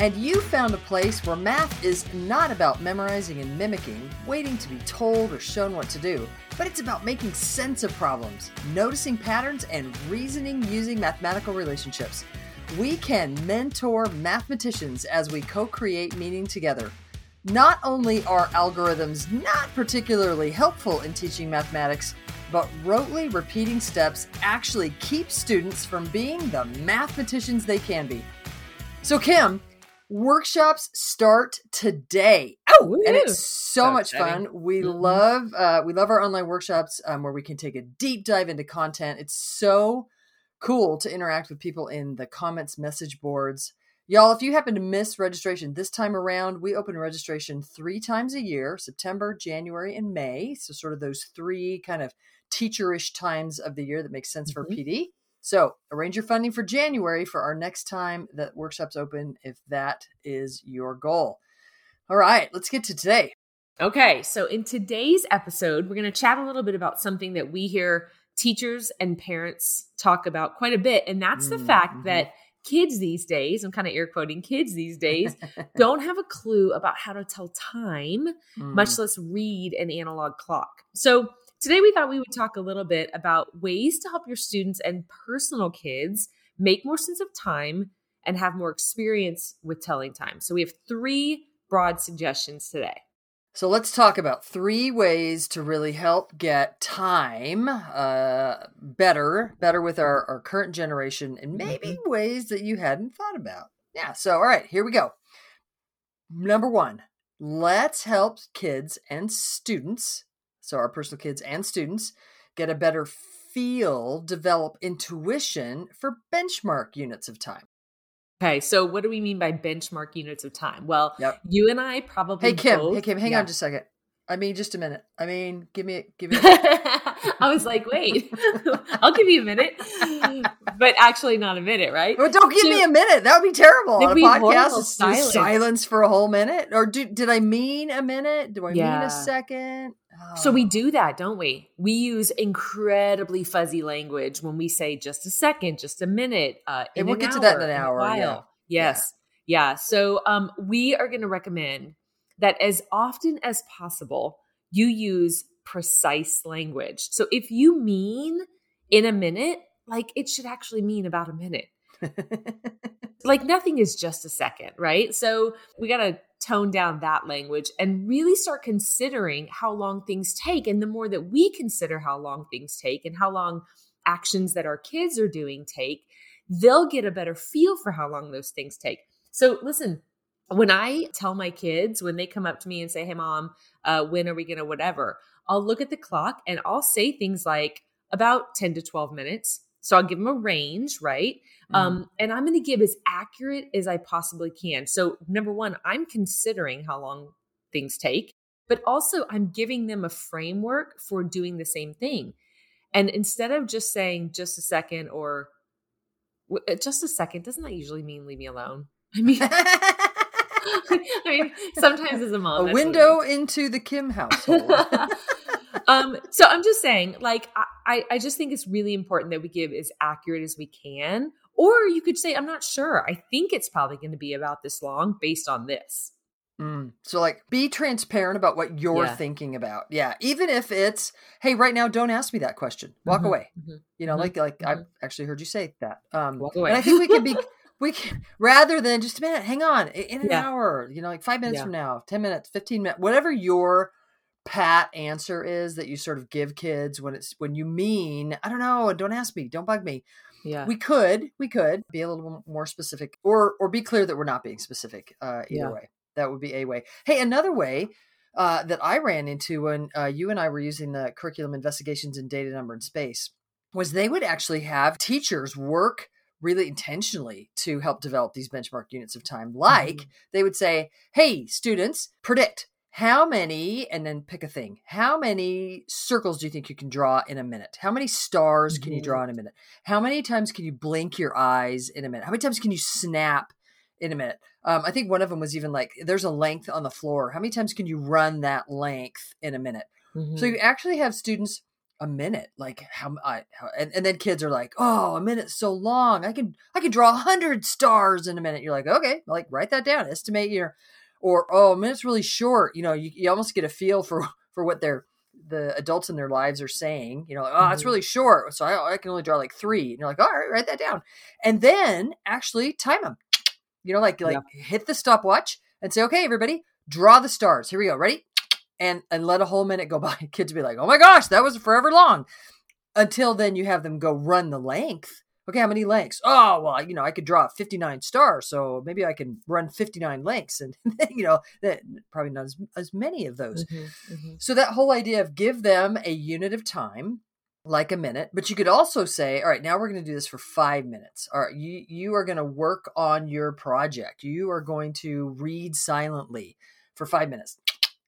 And you found a place where math is not about memorizing and mimicking, waiting to be told or shown what to do, but it's about making sense of problems, noticing patterns, and reasoning using mathematical relationships. We can mentor mathematicians as we co create meaning together. Not only are algorithms not particularly helpful in teaching mathematics, but rotely repeating steps actually keep students from being the mathematicians they can be. So, Kim, workshops start today. Oh, and it's so, so much exciting. fun. We mm-hmm. love uh, we love our online workshops um, where we can take a deep dive into content. It's so cool to interact with people in the comments message boards. Y'all, if you happen to miss registration this time around, we open registration three times a year September, January, and May. So, sort of those three kind of teacherish times of the year that makes sense mm-hmm. for PD. So arrange your funding for January for our next time that workshops open if that is your goal. All right, let's get to today. Okay, so in today's episode, we're going to chat a little bit about something that we hear teachers and parents talk about quite a bit, and that's the mm-hmm. fact that kids these days, I'm kind of air quoting kids these days, don't have a clue about how to tell time, mm. much less read an analog clock. So Today, we thought we would talk a little bit about ways to help your students and personal kids make more sense of time and have more experience with telling time. So, we have three broad suggestions today. So, let's talk about three ways to really help get time uh, better, better with our, our current generation, and maybe mm-hmm. ways that you hadn't thought about. Yeah. So, all right, here we go. Number one, let's help kids and students so our personal kids and students get a better feel, develop intuition for benchmark units of time. Okay, so what do we mean by benchmark units of time? Well, yep. you and I probably. Hey Kim, both, hey Kim, hang yeah. on just a second. I mean, just a minute. I mean, give me, give me. I was like, wait, I'll give you a minute, but actually not a minute, right? Well, don't give so, me a minute. That would be terrible on a podcast. Silence. silence for a whole minute, or do, did I mean a minute? Do I yeah. mean a second? So we do that, don't we? We use incredibly fuzzy language when we say just a second, just a minute. Uh, and we'll get hour, to that in an hour. Yeah. Yes. Yeah. yeah. So um, we are going to recommend that as often as possible, you use precise language. So if you mean in a minute, like it should actually mean about a minute. like nothing is just a second, right? So we got to tone down that language and really start considering how long things take. And the more that we consider how long things take and how long actions that our kids are doing take, they'll get a better feel for how long those things take. So, listen, when I tell my kids, when they come up to me and say, Hey, mom, uh, when are we going to whatever? I'll look at the clock and I'll say things like about 10 to 12 minutes. So I'll give them a range, right? Mm-hmm. Um, and I'm going to give as accurate as I possibly can. So, number one, I'm considering how long things take, but also I'm giving them a framework for doing the same thing. And instead of just saying just a second or uh, just a second, doesn't that usually mean leave me alone? I mean, I mean, sometimes as a mom, a window into the Kim household. um, so I'm just saying, like, I, I just think it's really important that we give as accurate as we can. Or you could say, I'm not sure. I think it's probably going to be about this long based on this. Mm. So, like, be transparent about what you're yeah. thinking about. Yeah, even if it's, hey, right now, don't ask me that question. Walk mm-hmm. away. Mm-hmm. You know, mm-hmm. like, like I've mm-hmm. actually heard you say that. Um, Walk away. And I think we can be, we can rather than just a minute. Hang on, in an yeah. hour. You know, like five minutes yeah. from now, ten minutes, fifteen minutes, whatever your pat answer is that you sort of give kids when it's when you mean, I don't know, don't ask me, don't bug me. Yeah. We could, we could be a little more specific or or be clear that we're not being specific uh either way. That would be a way. Hey, another way uh, that I ran into when uh, you and I were using the curriculum investigations in data number and space was they would actually have teachers work really intentionally to help develop these benchmark units of time. Like mm-hmm. they would say, hey, students, predict how many, and then pick a thing. How many circles do you think you can draw in a minute? How many stars mm-hmm. can you draw mm-hmm. in a minute? How many times can you blink your eyes in a minute? How many times can you snap in a minute. Um, I think one of them was even like, there's a length on the floor. How many times can you run that length in a minute? Mm-hmm. So you actually have students a minute, like how, I, how and, and then kids are like, oh, a minute's so long. I can, I can draw a hundred stars in a minute. You're like, okay, like write that down, estimate your, or, oh, a minute's really short. You know, you, you almost get a feel for, for what they're, the adults in their lives are saying, you know, oh, mm-hmm. it's really short. So I, I can only draw like three. And you're like, all right, write that down. And then actually time them you know, like like yeah. hit the stopwatch and say, okay, everybody, draw the stars. Here we go. Ready? And and let a whole minute go by. Kids be like, oh my gosh, that was forever long. Until then, you have them go run the length. Okay, how many lengths? Oh, well, you know, I could draw 59 stars, so maybe I can run 59 lengths, and you know, that probably not as, as many of those. Mm-hmm, mm-hmm. So that whole idea of give them a unit of time like a minute but you could also say all right now we're going to do this for five minutes all right you you are going to work on your project you are going to read silently for five minutes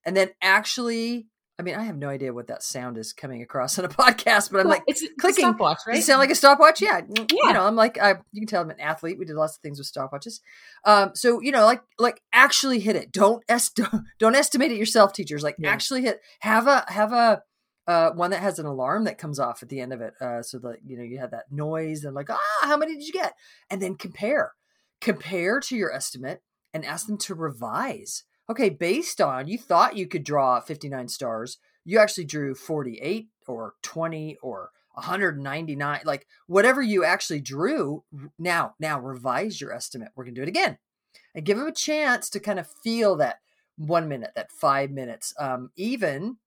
and then actually I mean, I have no idea what that sound is coming across on a podcast, but I'm like it's, clicking. It's stopwatch, right? Does it sound like a stopwatch? Yeah. yeah. You know, I'm like, I, you can tell I'm an athlete. We did lots of things with stopwatches. Um, so you know, like, like actually hit it. Don't est- don't, don't estimate it yourself, teachers. Like, yeah. actually hit. Have a have a uh, one that has an alarm that comes off at the end of it. Uh, so that you know you have that noise and like ah, how many did you get? And then compare, compare to your estimate and ask them to revise. Okay, based on you thought you could draw 59 stars, you actually drew 48 or 20 or 199 like whatever you actually drew now now revise your estimate we're going to do it again. And give them a chance to kind of feel that one minute that five minutes um, even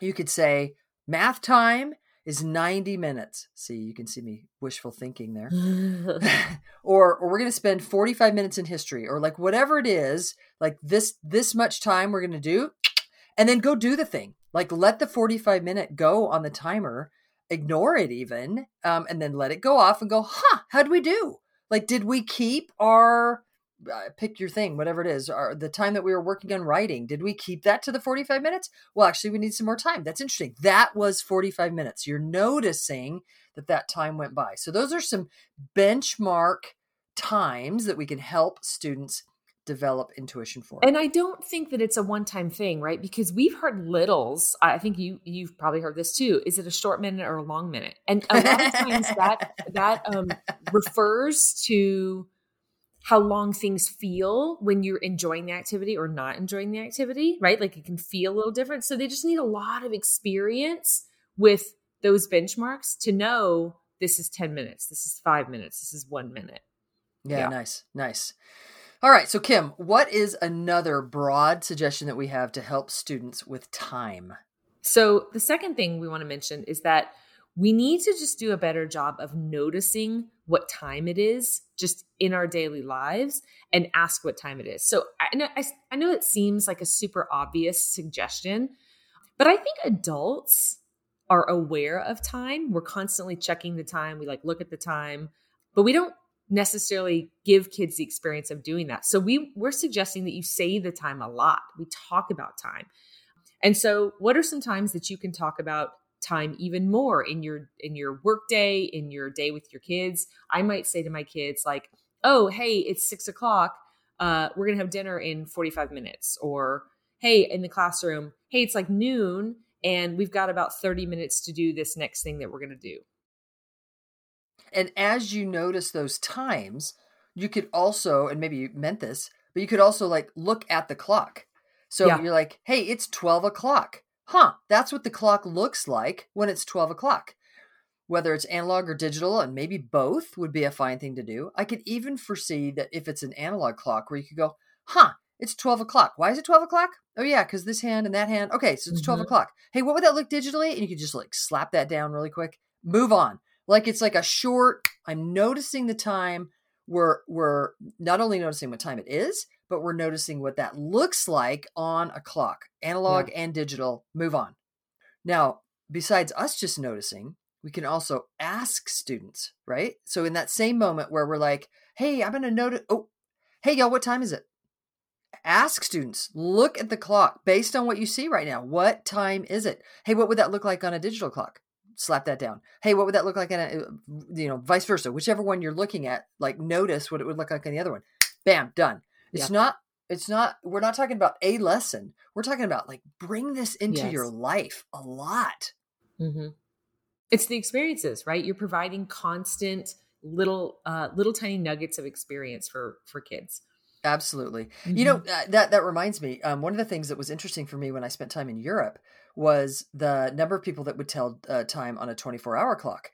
you could say math time is 90 minutes. See, you can see me wishful thinking there. or or we're going to spend 45 minutes in history or like whatever it is, like this this much time we're going to do and then go do the thing. Like let the 45 minute go on the timer, ignore it even, um, and then let it go off and go, "Huh, how'd we do?" Like did we keep our uh, pick your thing, whatever it is, or the time that we were working on writing, did we keep that to the 45 minutes? Well, actually, we need some more time. That's interesting. That was 45 minutes. You're noticing that that time went by. So, those are some benchmark times that we can help students develop intuition for. And I don't think that it's a one-time thing, right? Because we've heard littles. I think you you've probably heard this too. Is it a short minute or a long minute? And a lot of times that that um, refers to how long things feel when you're enjoying the activity or not enjoying the activity, right? Like it can feel a little different. So they just need a lot of experience with those benchmarks to know this is 10 minutes, this is five minutes, this is one minute. Yeah, yeah. nice, nice. All right, so Kim, what is another broad suggestion that we have to help students with time? So the second thing we want to mention is that we need to just do a better job of noticing what time it is just in our daily lives and ask what time it is. So I know, I, I know it seems like a super obvious suggestion, but I think adults are aware of time. We're constantly checking the time. We like look at the time, but we don't necessarily give kids the experience of doing that. So we we're suggesting that you say the time a lot. We talk about time. And so what are some times that you can talk about time even more in your in your workday in your day with your kids i might say to my kids like oh hey it's six o'clock uh, we're gonna have dinner in 45 minutes or hey in the classroom hey it's like noon and we've got about 30 minutes to do this next thing that we're going to do. And as you notice those times, you could also, and maybe you meant this, but you could also like look at the clock. So yeah. you're like, hey, it's 12 o'clock. Huh, that's what the clock looks like when it's 12 o'clock. Whether it's analog or digital, and maybe both would be a fine thing to do. I could even foresee that if it's an analog clock where you could go, huh, it's 12 o'clock. Why is it 12 o'clock? Oh, yeah, because this hand and that hand. Okay, so it's 12 mm-hmm. o'clock. Hey, what would that look digitally? And you could just like slap that down really quick. Move on. Like it's like a short, I'm noticing the time. We're, we're not only noticing what time it is, but we're noticing what that looks like on a clock, analog yeah. and digital. Move on. Now, besides us just noticing, we can also ask students, right? So in that same moment where we're like, hey, I'm going to notice, oh, hey, y'all, what time is it? Ask students, look at the clock based on what you see right now. What time is it? Hey, what would that look like on a digital clock? Slap that down. Hey, what would that look like in a, uh, you know, vice versa? Whichever one you're looking at, like notice what it would look like on the other one. Bam, done. It's yeah. not, it's not, we're not talking about a lesson. We're talking about like bring this into yes. your life a lot. Mm-hmm. It's the experiences, right? You're providing constant little, uh, little tiny nuggets of experience for, for kids. Absolutely. Mm-hmm. You know, uh, that that reminds me. Um, one of the things that was interesting for me when I spent time in Europe was the number of people that would tell uh, time on a 24-hour clock.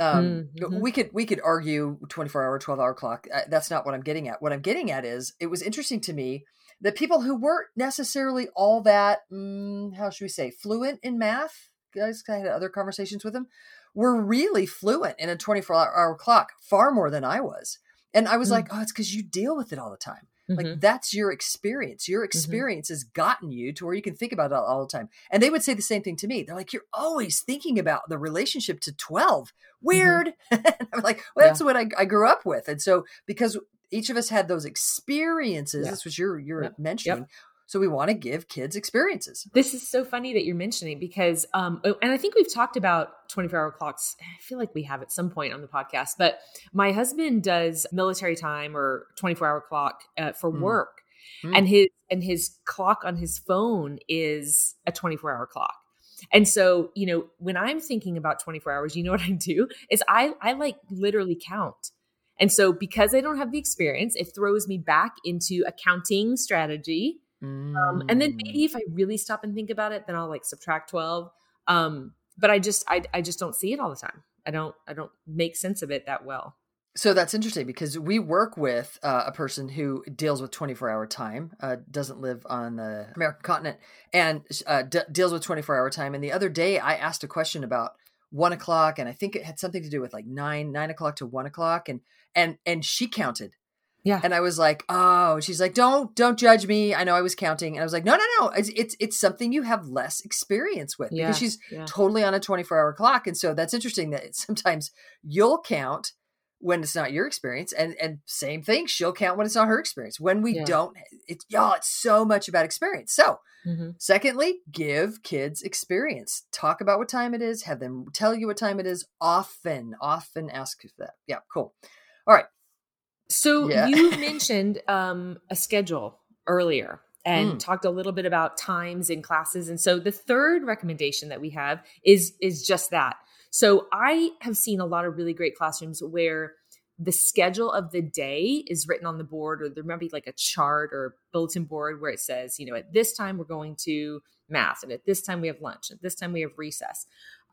Um, mm-hmm. We could we could argue 24-hour, 12-hour clock. Uh, that's not what I'm getting at. What I'm getting at is it was interesting to me that people who weren't necessarily all that, mm, how should we say, fluent in math. Guys, I had other conversations with them. Were really fluent in a 24-hour clock, far more than I was. And I was mm-hmm. like, oh, it's because you deal with it all the time. Mm-hmm. Like that's your experience. Your mm-hmm. experience mm-hmm. has gotten you to where you can think about it all, all, the time. And they would say the same thing to me. They're like, you're always thinking about the relationship to 12. Mm-hmm. Weird. I'm like, well, that's yeah. what I, I, grew up with. And so because each of us had those experiences, yeah. that's what you're you're yep. mentioning. Yep. So we want to give kids experiences. This is so funny that you're mentioning because, um, oh, and I think we've talked about 24 hour clocks. I feel like we have at some point on the podcast, but my husband does military time or 24 hour clock uh, for mm. work. Mm. And his and his clock on his phone is a 24 hour clock. And so, you know, when I'm thinking about 24 hours, you know what I do is I I like literally count. And so because I don't have the experience, it throws me back into accounting strategy Mm. Um, and then maybe mm. if I really stop and think about it, then I'll like subtract 12. Um, but I just, I, I just don't see it all the time. I don't, I don't make sense of it that well. So that's interesting because we work with uh, a person who deals with 24 hour time, uh, doesn't live on the American continent, and uh, d- deals with 24 hour time. And the other day I asked a question about one o'clock, and I think it had something to do with like nine, nine o'clock to one o'clock, and and and she counted yeah. And I was like, oh, she's like, don't, don't judge me. I know I was counting. And I was like, no, no, no. It's, it's, it's something you have less experience with yeah. because she's yeah. totally on a 24 hour clock. And so that's interesting that sometimes you'll count when it's not your experience and, and same thing. She'll count when it's not her experience. When we yeah. don't, it's, y'all, it's so much about experience. So mm-hmm. secondly, give kids experience. Talk about what time it is. Have them tell you what time it is often, often ask that. Yeah. Cool. All right. So yeah. you mentioned um, a schedule earlier and mm. talked a little bit about times in classes. And so the third recommendation that we have is is just that. So I have seen a lot of really great classrooms where the schedule of the day is written on the board, or there might be like a chart or bulletin board where it says, you know, at this time we're going to math, and at this time we have lunch, at this time we have recess.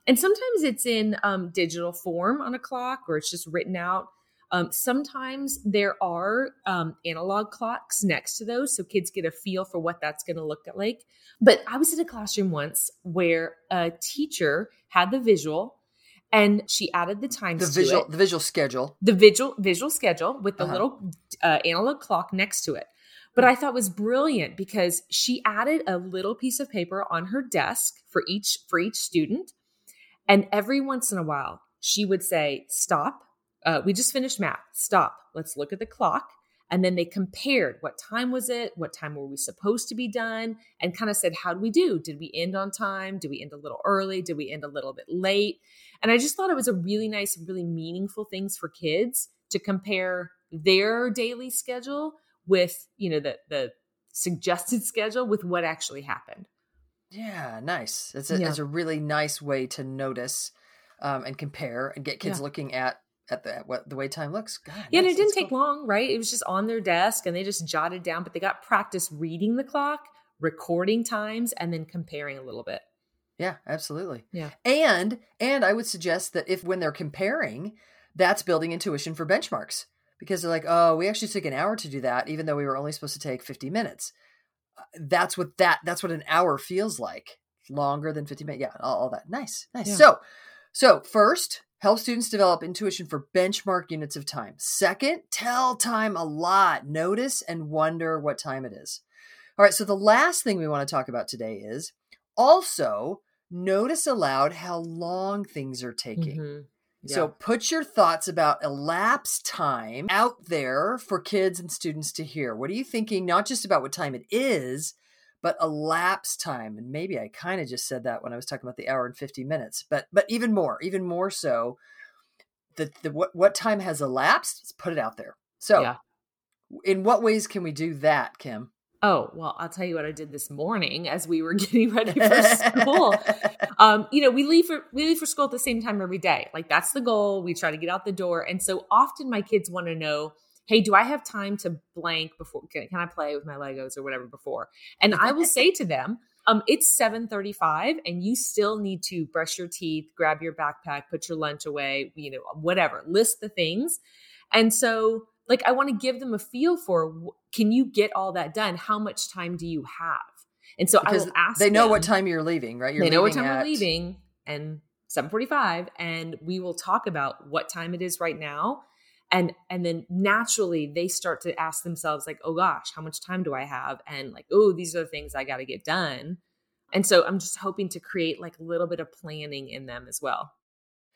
And sometimes it's in um, digital form on a clock, or it's just written out. Um, sometimes there are um, analog clocks next to those, so kids get a feel for what that's going to look like. But I was in a classroom once where a teacher had the visual and she added the times the visual the visual schedule the visual visual schedule with the uh-huh. little uh, analog clock next to it but i thought was brilliant because she added a little piece of paper on her desk for each for each student and every once in a while she would say stop uh, we just finished math. Stop. Let's look at the clock. And then they compared what time was it? What time were we supposed to be done? And kind of said, how did we do? Did we end on time? Did we end a little early? Did we end a little bit late? And I just thought it was a really nice, really meaningful things for kids to compare their daily schedule with, you know, the the suggested schedule with what actually happened. Yeah, nice. It's a, Yeah. it's a really nice way to notice um, and compare and get kids Yeah. looking at at the at what the way time looks. God, Yeah, and it didn't take cool. long, right? It was just on their desk and they just jotted down, but they got practice reading the clock, recording times, and then comparing a little bit. Yeah, absolutely. Yeah. And and I would suggest that if when they're comparing, that's building intuition for benchmarks because they're like, oh, we actually took an hour to do that, even though we were only supposed to take fifty minutes. Uh, That's what that that's what an hour feels like. Longer than fifty minutes. Yeah, all, all that. Nice, nice. Yeah. So, so first, help students develop intuition for benchmark units of time. Second, tell time a lot. Notice and wonder what time it is. All right. So the last thing we want to talk about today is also notice aloud how long things are taking. Mhm. So put your thoughts about elapsed time out there for kids and students to hear. What are you thinking? Not just about what time it is, but elapsed time. And maybe I kind of just said that when I was talking about the hour and 50 minutes, but but even more, even more so, the, the what what time has elapsed, let's put it out there. So Yeah. in what ways can we do that, Kim? Oh, well, I'll tell you what I did this morning as we were getting ready for school. um, you know, we leave for we leave for school at the same time every day. Like that's the goal. We try to get out the door. And so often my kids want to know, hey, do I have time to blank before can, can I play with my Legos or whatever before? And I will say to them, um, it's 735 and you still need to brush your teeth, grab your backpack, put your lunch away, you know, whatever, list the things. And so like I want to give them a feel for can you get all that done? How much time do you have? And so I Because will ask they know them- what time you're leaving, right? You're they know what time at- we're leaving and 745 and we will talk about what time it is right now and and then naturally they start to ask themselves like oh gosh how much time do i have and like oh these are the things i got to get done and so i'm just hoping to create like a little bit of planning in them as well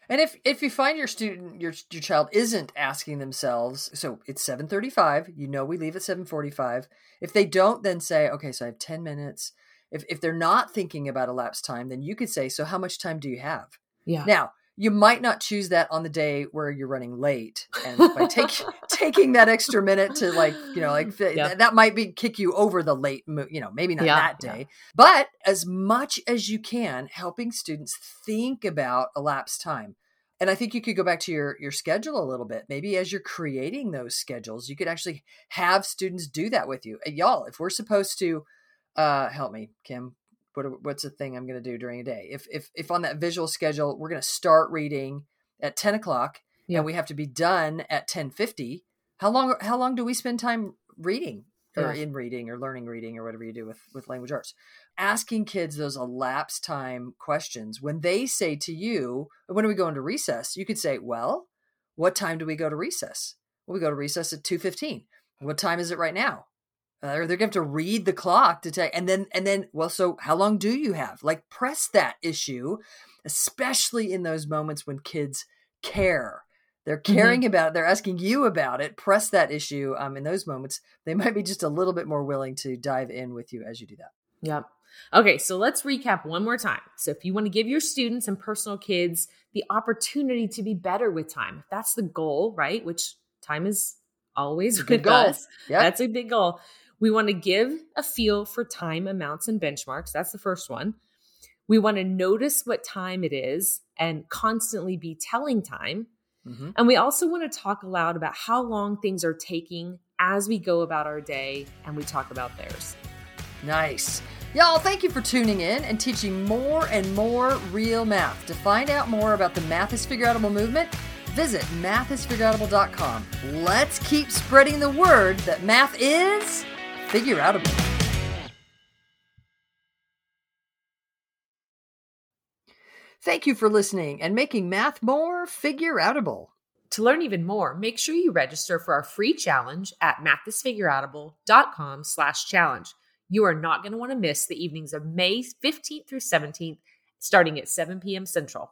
And if if you find your student your your child isn't asking themselves, so it's 7:35, you know we leave at 7:45. If they don't then say, "Okay, so I have 10 minutes." If if they're not thinking about elapsed time, then you could say, "So how much time do you have?" yeah Now, you might not choose that on the day where you're running late, and by take, taking that extra minute to like, you know, like th- Yeah. that might be kick you over the late, you know, maybe not Yeah, that yeah. day, but as much as you can, helping students think about elapsed time. And I think you could go back to your your schedule a little bit. Maybe as you're creating those schedules, you could actually have students do that with you. Y'all, if we're supposed to, uh, help me, Kim what what's the thing I'm going to do during a day? If if if on that visual schedule we're going to start reading at ten o'clock Yeah. and we have to be done at ten fifty, how long how long do we spend time reading or Yeah. in reading or learning reading or whatever you do with with language arts? Asking kids those elapsed time questions when they say to you, "When do we go into recess?" You could say, "Well, what time do we go to recess?" Well, we go to recess at two fifteen. What time is it right now? Uh, or they're going to have to read the clock to tell, and then and then well, so how long do you have? Like press that issue, especially in those moments when kids care. They're caring about it. They're asking you about it. Press that issue. Um, in those moments, they might be just a little bit more willing to dive in with you as you do that. Yep. Okay, so let's recap one more time. So, if you want to give your students and personal kids the opportunity to be better with time, if that's the goal, right? Which time is always a good with goal. us. Yeah. That's a big goal. We want to give a feel for time amounts and benchmarks. That's the first one. We want to notice what time it is and constantly be telling time. Mhm. And we also want to talk aloud about how long things are taking as we go about our day and we talk about theirs. Nice. Y'all, thank you for tuning in and teaching more and more real math. To find out more about the Math is Figureoutable movement, visit mathisfigureoutable.com. Let's keep spreading the word that math is figureoutable. Thank you for listening and making math more figureoutable. To learn even more, make sure you register for our free challenge at mathisfigureoutable.com slash challenge. You are not going to want to miss the evenings of May 15th through 17th, starting at 7 p.m. Central.